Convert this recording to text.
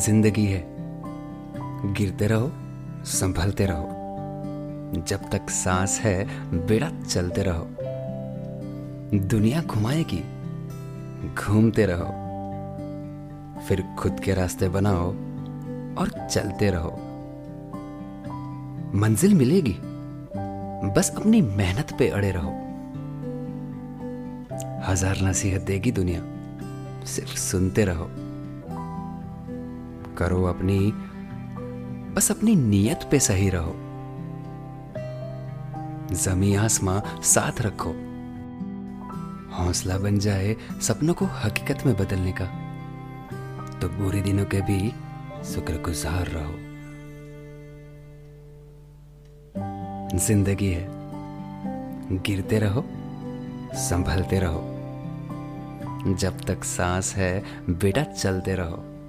ज़िंदगी है। गिरते रहो, संभलते रहो। जब तक सांस है, बेड़ा चलते रहो। दुनिया घुमाएगी, घूमते रहो। फिर खुद के रास्ते बनाओ और चलते रहो। मंजिल मिलेगी, बस अपनी मेहनत पे अड़े रहो। हज़ार नसीहत देगी दुनिया, सिर्फ़ सुनते रहो। करो अपनी, बस अपनी नीयत पे सही रहो। जमी आसमां साथ रखो। हौसला बन जाए सपनों को हकीकत में बदलने का। तो बुरे दिनों के भी शुक्रगुजार रहो। ज़िंदगी है। गिरते रहो, संभलते रहो। जब तक सांस है, बेटा चलते रहो।